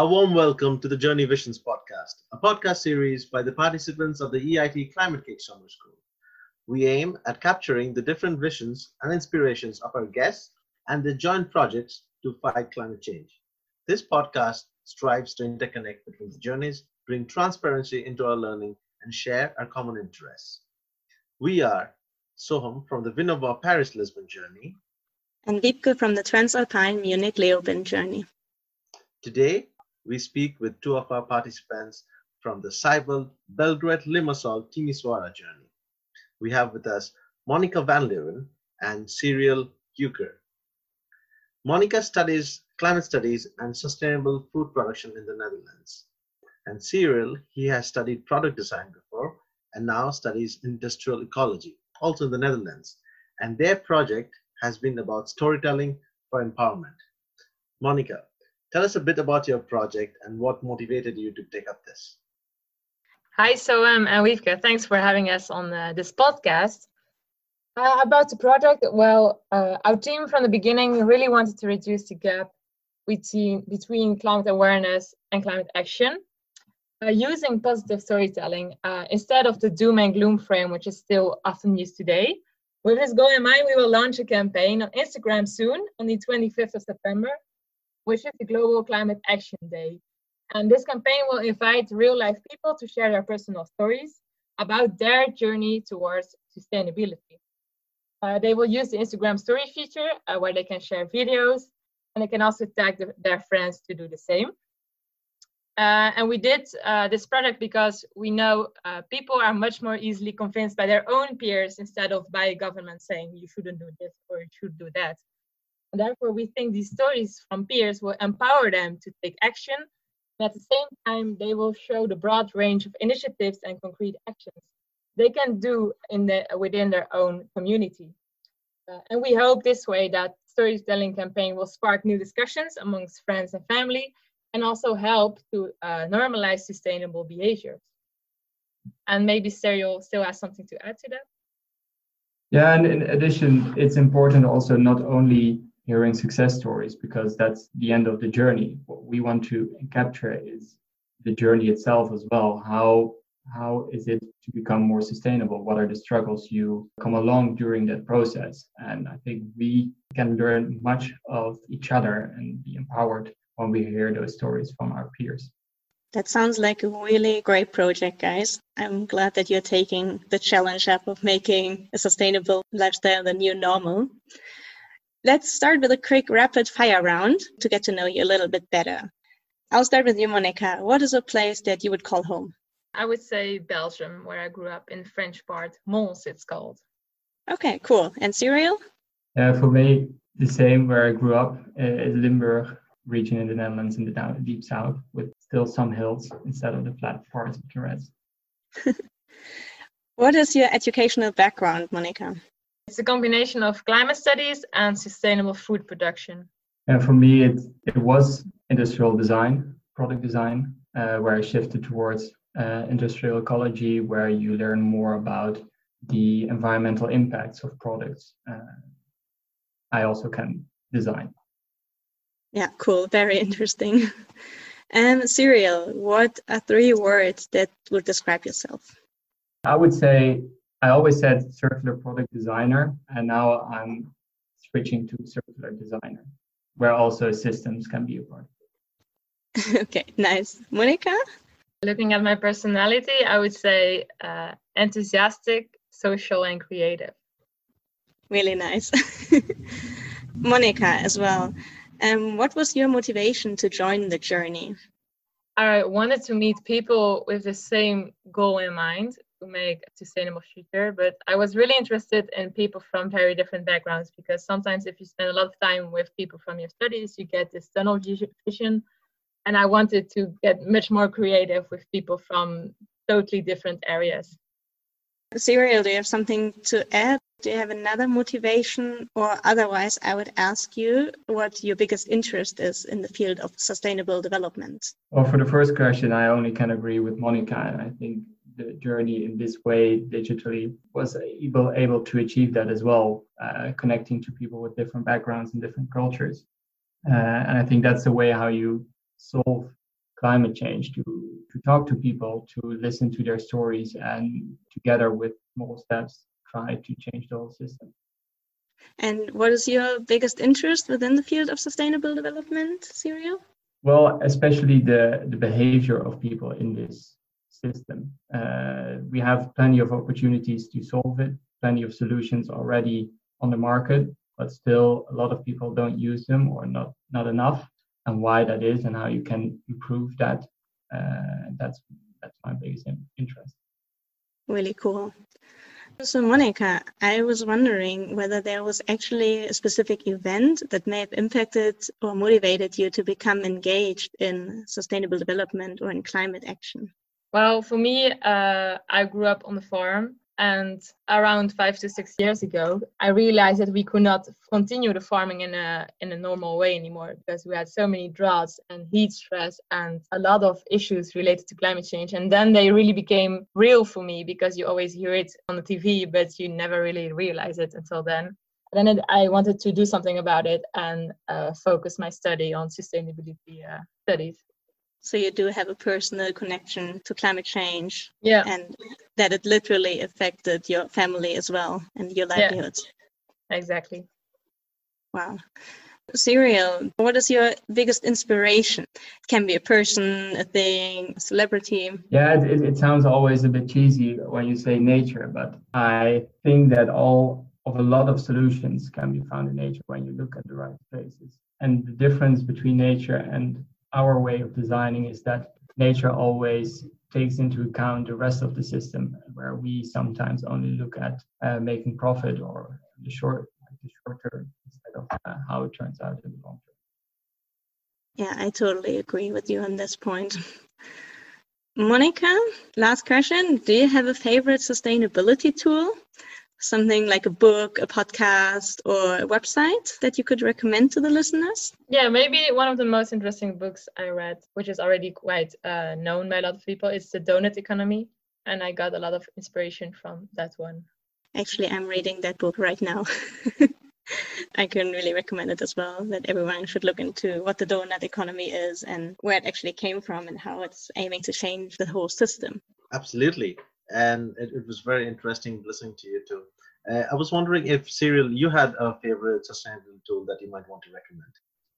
A warm welcome to the Journey Visions podcast, a podcast series by the participants of the EIT Climate-KIC Summer School. We aim at capturing the different visions and inspirations of our guests and their joint projects to fight climate change. This podcast strives to interconnect between the journeys, bring transparency into our learning, and share our common interests. We are Soham from the Vinnova Paris Lisbon journey, and Wiebke from the Transalpine Munich Leoben journey. Today, we speak with two of our participants from the Seibold Belgrade Limassol Timisoara journey. We have with us Monica Van Leeuwen and Cyril Euker. Monica studies climate studies and sustainable food production in the Netherlands. And Cyril, he has studied product design before and now studies industrial ecology, also in the Netherlands. And their project has been about storytelling for empowerment. Monica, Tell us a bit about your project and what motivated you to take up this. Hi, Soham and Wiebke. Thanks for having us on uh, this podcast. Uh, about the project, well, uh, our team from the beginning really wanted to reduce the gap between, between climate awareness and climate action using positive storytelling uh, instead of the doom and gloom frame, which is still often used today. With this goal in mind, we will launch a campaign on Instagram soon on the 25th of September which is the Global Climate Action Day. And this campaign will invite real life people to share their personal stories about their journey towards sustainability. Uh, they will use the Instagram story feature uh, where they can share videos and they can also tag the, their friends to do the same. Uh, and we did uh, this project because we know uh, people are much more easily convinced by their own peers instead of by government saying you shouldn't do this or you should do that. And therefore, we think these stories from peers will empower them to take action. And at the same time, they will show the broad range of initiatives and concrete actions they can do in the, within their own community. Uh, and we hope this way that storytelling campaign will spark new discussions amongst friends and family and also help to uh, normalize sustainable behaviors. And maybe Cyril still has something to add to that. Yeah, and in addition, it's important also not only hearing success stories because that's the end of the journey. What we want to capture is the journey itself as well. How how is it to become more sustainable? What are the struggles you come along during that process? And I think we can learn much of each other and be empowered when we hear those stories from our peers. That sounds like a really great project, guys. I'm glad that you're taking the challenge up of making a sustainable lifestyle the new normal. Let's start with a quick rapid fire round to get to know you a little bit better. I'll start with you, Monica. What is a place that you would call home? I would say Belgium, where I grew up in French part, Mons, it's called. Okay, cool. And Cyril? Yeah, for me, the same where I grew up uh, in Limburg region in the Netherlands in the down, deep south, with still some hills instead of the flat parts of the rest. what is your educational background, Monica? It's a combination of climate studies and sustainable food production. And for me, it, it was industrial design, product design, uh, where I shifted towards uh, industrial ecology, where you learn more about the environmental impacts of products. Uh, I also can design. Yeah, cool. Very interesting. And Cyril, what are three words that would describe yourself? I would say I always said circular product designer, and now I'm switching to circular designer, where also systems can be a part. okay, nice. Monica? Looking at my personality, I would say uh, enthusiastic, social, and creative. Really nice. Monica as well. Um, what was your motivation to join the journey? I wanted to meet people with the same goal in mind to make a sustainable future. But I was really interested in people from very different backgrounds because sometimes if you spend a lot of time with people from your studies, you get this tunnel vision. And I wanted to get much more creative with people from totally different areas. Cyril, do you have something to add? Do you have another motivation? Or otherwise, I would ask you what your biggest interest is in the field of sustainable development. Well, for the first question, I only can agree with Monica. I think the journey in this way digitally was able able to achieve that as well, uh, connecting to people with different backgrounds and different cultures. Uh, and I think that's the way how you solve climate change, to, to talk to people, to listen to their stories, and together with small steps, try to change the whole system. And what is your biggest interest within the field of sustainable development, Cyril? Well, especially the, the behavior of people in this system. Uh, we have plenty of opportunities to solve it, plenty of solutions already on the market, but still a lot of people don't use them or not, not enough. And why that is and how you can improve that. Uh, that's that's my biggest interest. Really cool. So, Monica, I was wondering whether there was actually a specific event that may have impacted or motivated you to become engaged in sustainable development or in climate action. Well, for me, uh, I grew up on the farm and around five to six years ago, I realized that we could not continue the farming in a in a normal way anymore because we had so many droughts and heat stress and a lot of issues related to climate change. And then they really became real for me because you always hear it on the TV, but you never really realize it until then. And then I wanted to do something about it and uh, focus my study on sustainability uh, studies so you do have a personal connection to climate change yeah and that it literally affected your family as well and your livelihoods yeah, exactly wow Cyril, what is your biggest inspiration? It can be a person, a thing, a celebrity. Yeah, it, it sounds always a bit cheesy when you say nature, but I think that all of a lot of solutions can be found in nature when you look at the right places. And the difference between nature and our way of designing is that nature always takes into account the rest of the system, where we sometimes only look at uh, making profit or the short, the short term instead of uh, how it turns out in the long term. Yeah, I totally agree with you on this point. Monica, last question. Do you have a favorite sustainability tool? Something like a book, a podcast, or a website that you could recommend to the listeners? Yeah, maybe one of the most interesting books I read, which is already quite uh, known by a lot of people, is The Donut Economy. And I got a lot of inspiration from that one. Actually, I'm reading that book right now. I can really recommend it as well that everyone should look into what the donut economy is and where it actually came from and how it's aiming to change the whole system. Absolutely and it, it was very interesting listening to you too. Uh, I was wondering if Cyril, you had a favorite sustainability tool that you might want to recommend.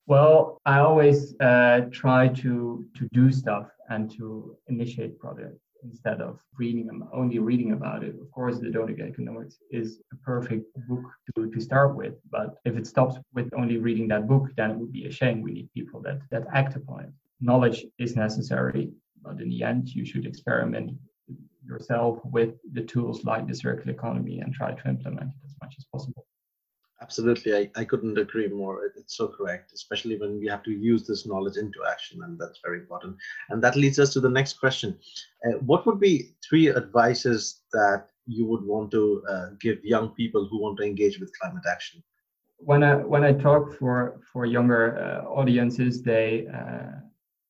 Well, I always uh, try to to do stuff and to initiate projects instead of reading them, only reading about it. Of course, the Doughnut Economics is a perfect book to, to start with, but if it stops with only reading that book, then it would be a shame. We need people that that act upon it. Knowledge is necessary, but in the end, you should experiment yourself with the tools like the circular economy and try to implement it as much as possible. Absolutely, I, I couldn't agree more. It's so correct, especially when we have to use this knowledge into action, and that's very important. And that leads us to the next question. Uh, what would be three advices that you would want to uh, give young people who want to engage with climate action? When I when I talk for for younger uh, audiences, they uh,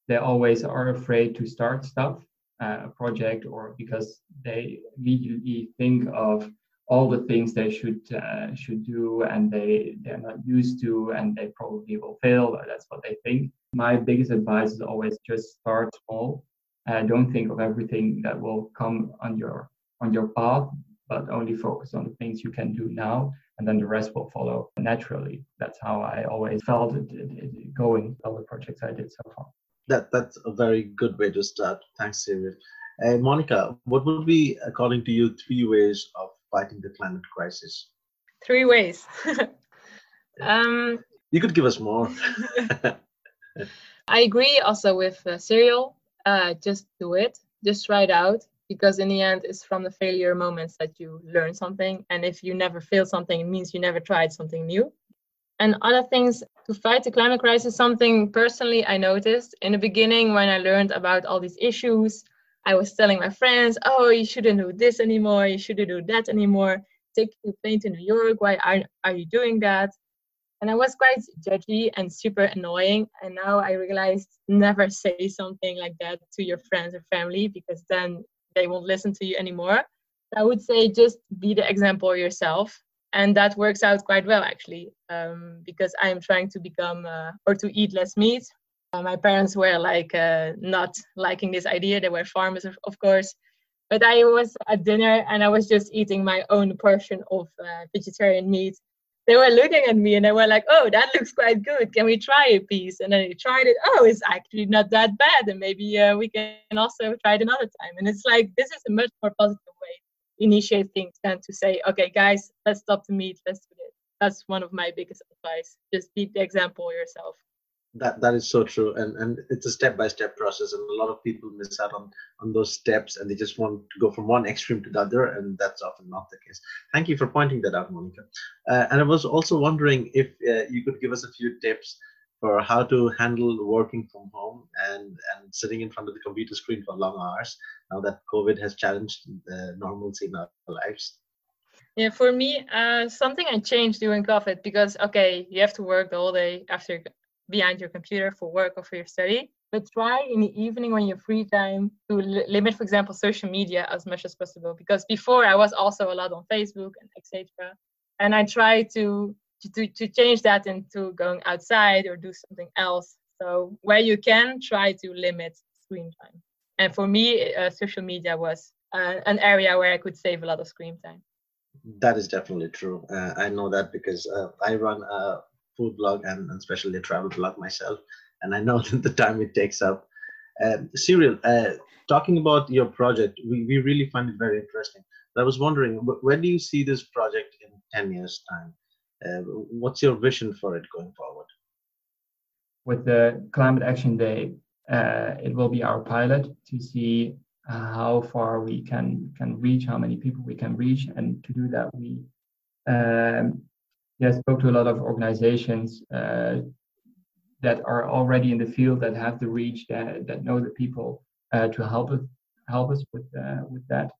they always are afraid to start stuff uh, project or because they immediately think of all the things they should uh, should do and they they're not used to and they probably will fail or that's what they think. My biggest advice is always just start small. Uh, don't think of everything that will come on your on your path but only focus on the things you can do now and then the rest will follow naturally. That's how i always felt it, it, it going all the projects i did so far that that's a very good way to start. Thanks, David. And Monica, what would be, according to you, three ways of fighting the climate crisis? Three ways. um, you could give us more. I agree also with uh, Cyril. Uh, just do it. Just try it out because in the end, it's from the failure moments that you learn something. And if you never fail something, it means you never tried something new. And other things to fight the climate crisis, something personally I noticed in the beginning when I learned about all these issues, I was telling my friends, oh, you shouldn't do this anymore, you shouldn't do that anymore. Take the plane to New York, why are, are you doing that? And I was quite judgy and super annoying. And now I realized never say something like that to your friends or family because then they won't listen to you anymore. I would say just be the example yourself and that works out quite well actually um, because i'm trying to become uh, or to eat less meat Uh, my parents were like uh, not liking this idea. They were farmers, of, of, course. But I was at dinner and I was just eating my own portion of uh, vegetarian meat. They were looking at me and they were like, "Oh, that looks quite good. Can we try a piece?" And then they tried it. Oh, it's actually not that bad, and maybe uh, we can also try it another time. And it's like this is a much more positive initiate things than to say, "Okay, guys, let's stop the meat. Let's do this." That's one of my biggest advice. Just be the example yourself that that is so true and and it's a step by step process and a lot of people miss out on on those steps and they just want to go from one extreme to the other and that's often not the case thank you for pointing that out monica uh, and i was also wondering if uh, you could give us a few tips for how to handle working from home and and sitting in front of the computer screen for long hours now that covid has challenged the normalcy in our lives. Yeah, for me, uh, something I changed during COVID because okay, you have to work the whole day after behind your computer for work or for your study but try in the evening when you have free time to limit for example social media as much as possible because before i was also a lot on facebook and etc and i try to, to to change that into going outside or do something else so where you can try to limit screen time and for me uh, social media was uh, an area where i could save a lot of screen time that is definitely true uh, i know that because uh, i run a food blog and, and especially a travel blog myself, and I know the time it takes up. Um, Cyril, uh, talking about your project, we, we really find it very interesting. But I was wondering, where do you see this project in 10 years' time? Uh, what's your vision for it going forward? With the Climate Action Day, uh, it will be our pilot to see how far we can can reach, how many people we can reach, and to do that, we um, yeah, spoke to a lot of organizations uh, that are already in the field that have the reach that, that know the people uh, to help us help us with uh, with that.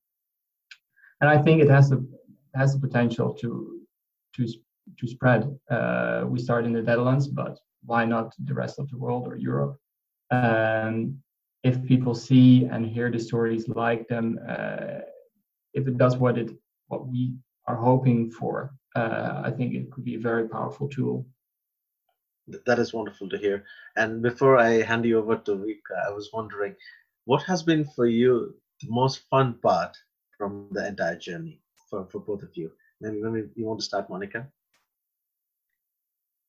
And I think it has the has the potential to to to spread. Uh, we start in the Netherlands, but why not the rest of the world or Europe? Um, if people see and hear the stories, like them, uh, if it does what it what we are hoping for, uh, I think it could be a very powerful tool. That is wonderful to hear. And before I hand you over to Wiebke, I was wondering, what has been for you the most fun part from the entire journey for, for both of you? Maybe, maybe you want to start, Monica?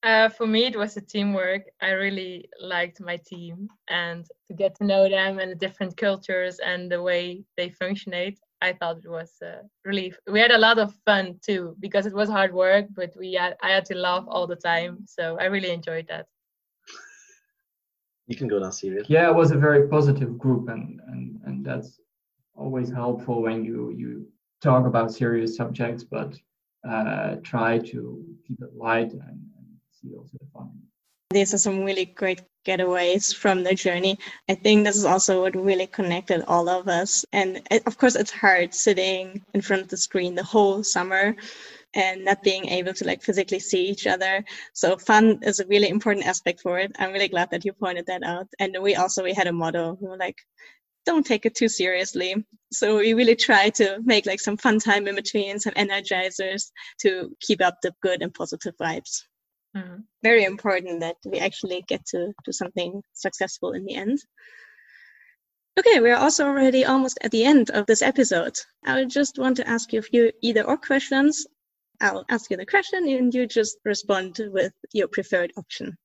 Uh, for me, it was the teamwork. I really liked my team and to get to know them and the different cultures and the way they functionate. I thought it was a relief. We had a lot of fun too because it was hard work, but we had, I had to laugh all the time, so I really enjoyed that. You can go down serious. Yeah, it was a very positive group, and and and that's always helpful when you you talk about serious subjects, but uh, try to keep it light and, also. These are some really great getaways from the journey. I think this is also what really connected all of us. And it, of course, it's hard sitting in front of the screen the whole summer and not being able to like physically see each other. So fun is a really important aspect for it. I'm really glad that you pointed that out. And we also we had a. We were like, don't take it too seriously. So we really try to make like some fun time in between, some energizers to keep up the good and positive vibes. Mm. Very important that we actually get to do something successful in the end. Okay, we're also already almost at the end of this episode. I just want to ask you a few either or questions. I'll ask you the question and you just respond with your preferred option.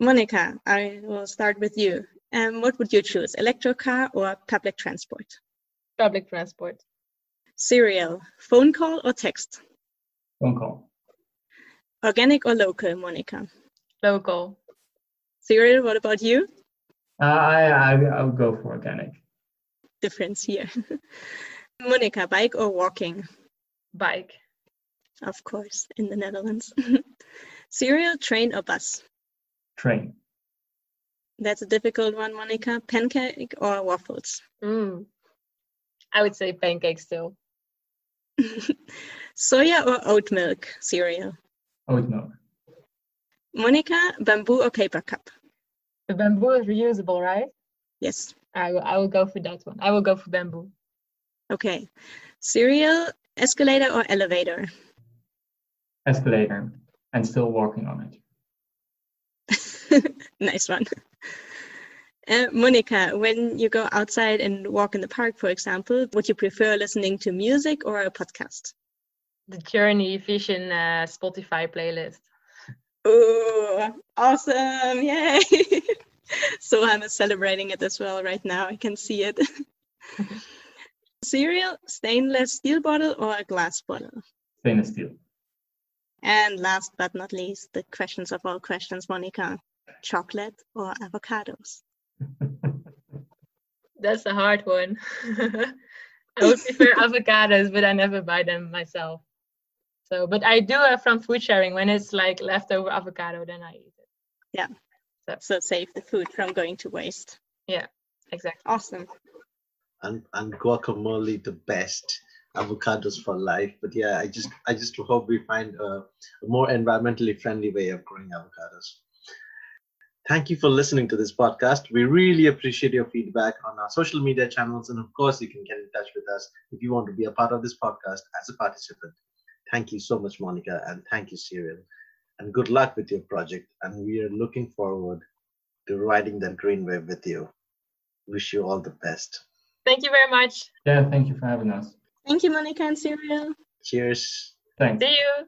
Monica, I will start with you. Um, what would you choose, electric car or public transport? Public transport. Cyril, phone call or text? Phone call. Organic or local, Monica? Local. Cyril, what about you? Uh, I, I I'll go for organic. Difference here. Monica, bike or walking? Bike. Of course, in the Netherlands. Cyril, train or bus? Train. That's a difficult one, Monica. Pancake or waffles? Mm. I would say pancake still. Soya or oat milk Cyril? oat milk. Monica, bamboo or paper cup? The bamboo is reusable, right? Yes. I will, I will go for that one. I will go for bamboo. Okay. Cyril, escalator or elevator? Escalator, and still walking on it. nice one. Uh, Monica, when you go outside and walk in the park, for example, would you prefer listening to music or a podcast? The Journey Vision uh, Spotify playlist. Oh, awesome! Yay! so I'm celebrating it as well right now. I can see it. Cyril, stainless steel bottle or a glass bottle? Stainless steel. And last but not least, the questions of all questions, Monica. Chocolate or avocados? That's a hard one. I would prefer avocados, but I never buy them myself. So, but I do have from food sharing when it's like leftover avocado, then I eat it. Yeah. So, so save the food from going to waste. Yeah, exactly. Awesome. And and guacamole the best avocados for life. But yeah, I just I just hope we find a, a more environmentally friendly way of growing avocados. Thank you for listening to this podcast. We really appreciate your feedback on our social media channels. And of course, you can get in touch with us if you want to be a part of this podcast as a participant. Thank you so much, Monica, and thank you, Cyril. And good luck with your project. And we are looking forward to riding that green wave with you. Wish you all the best. Thank you very much. Yeah, thank you for having us. Thank you, Monica and Cyril. Cheers. Thanks. See you.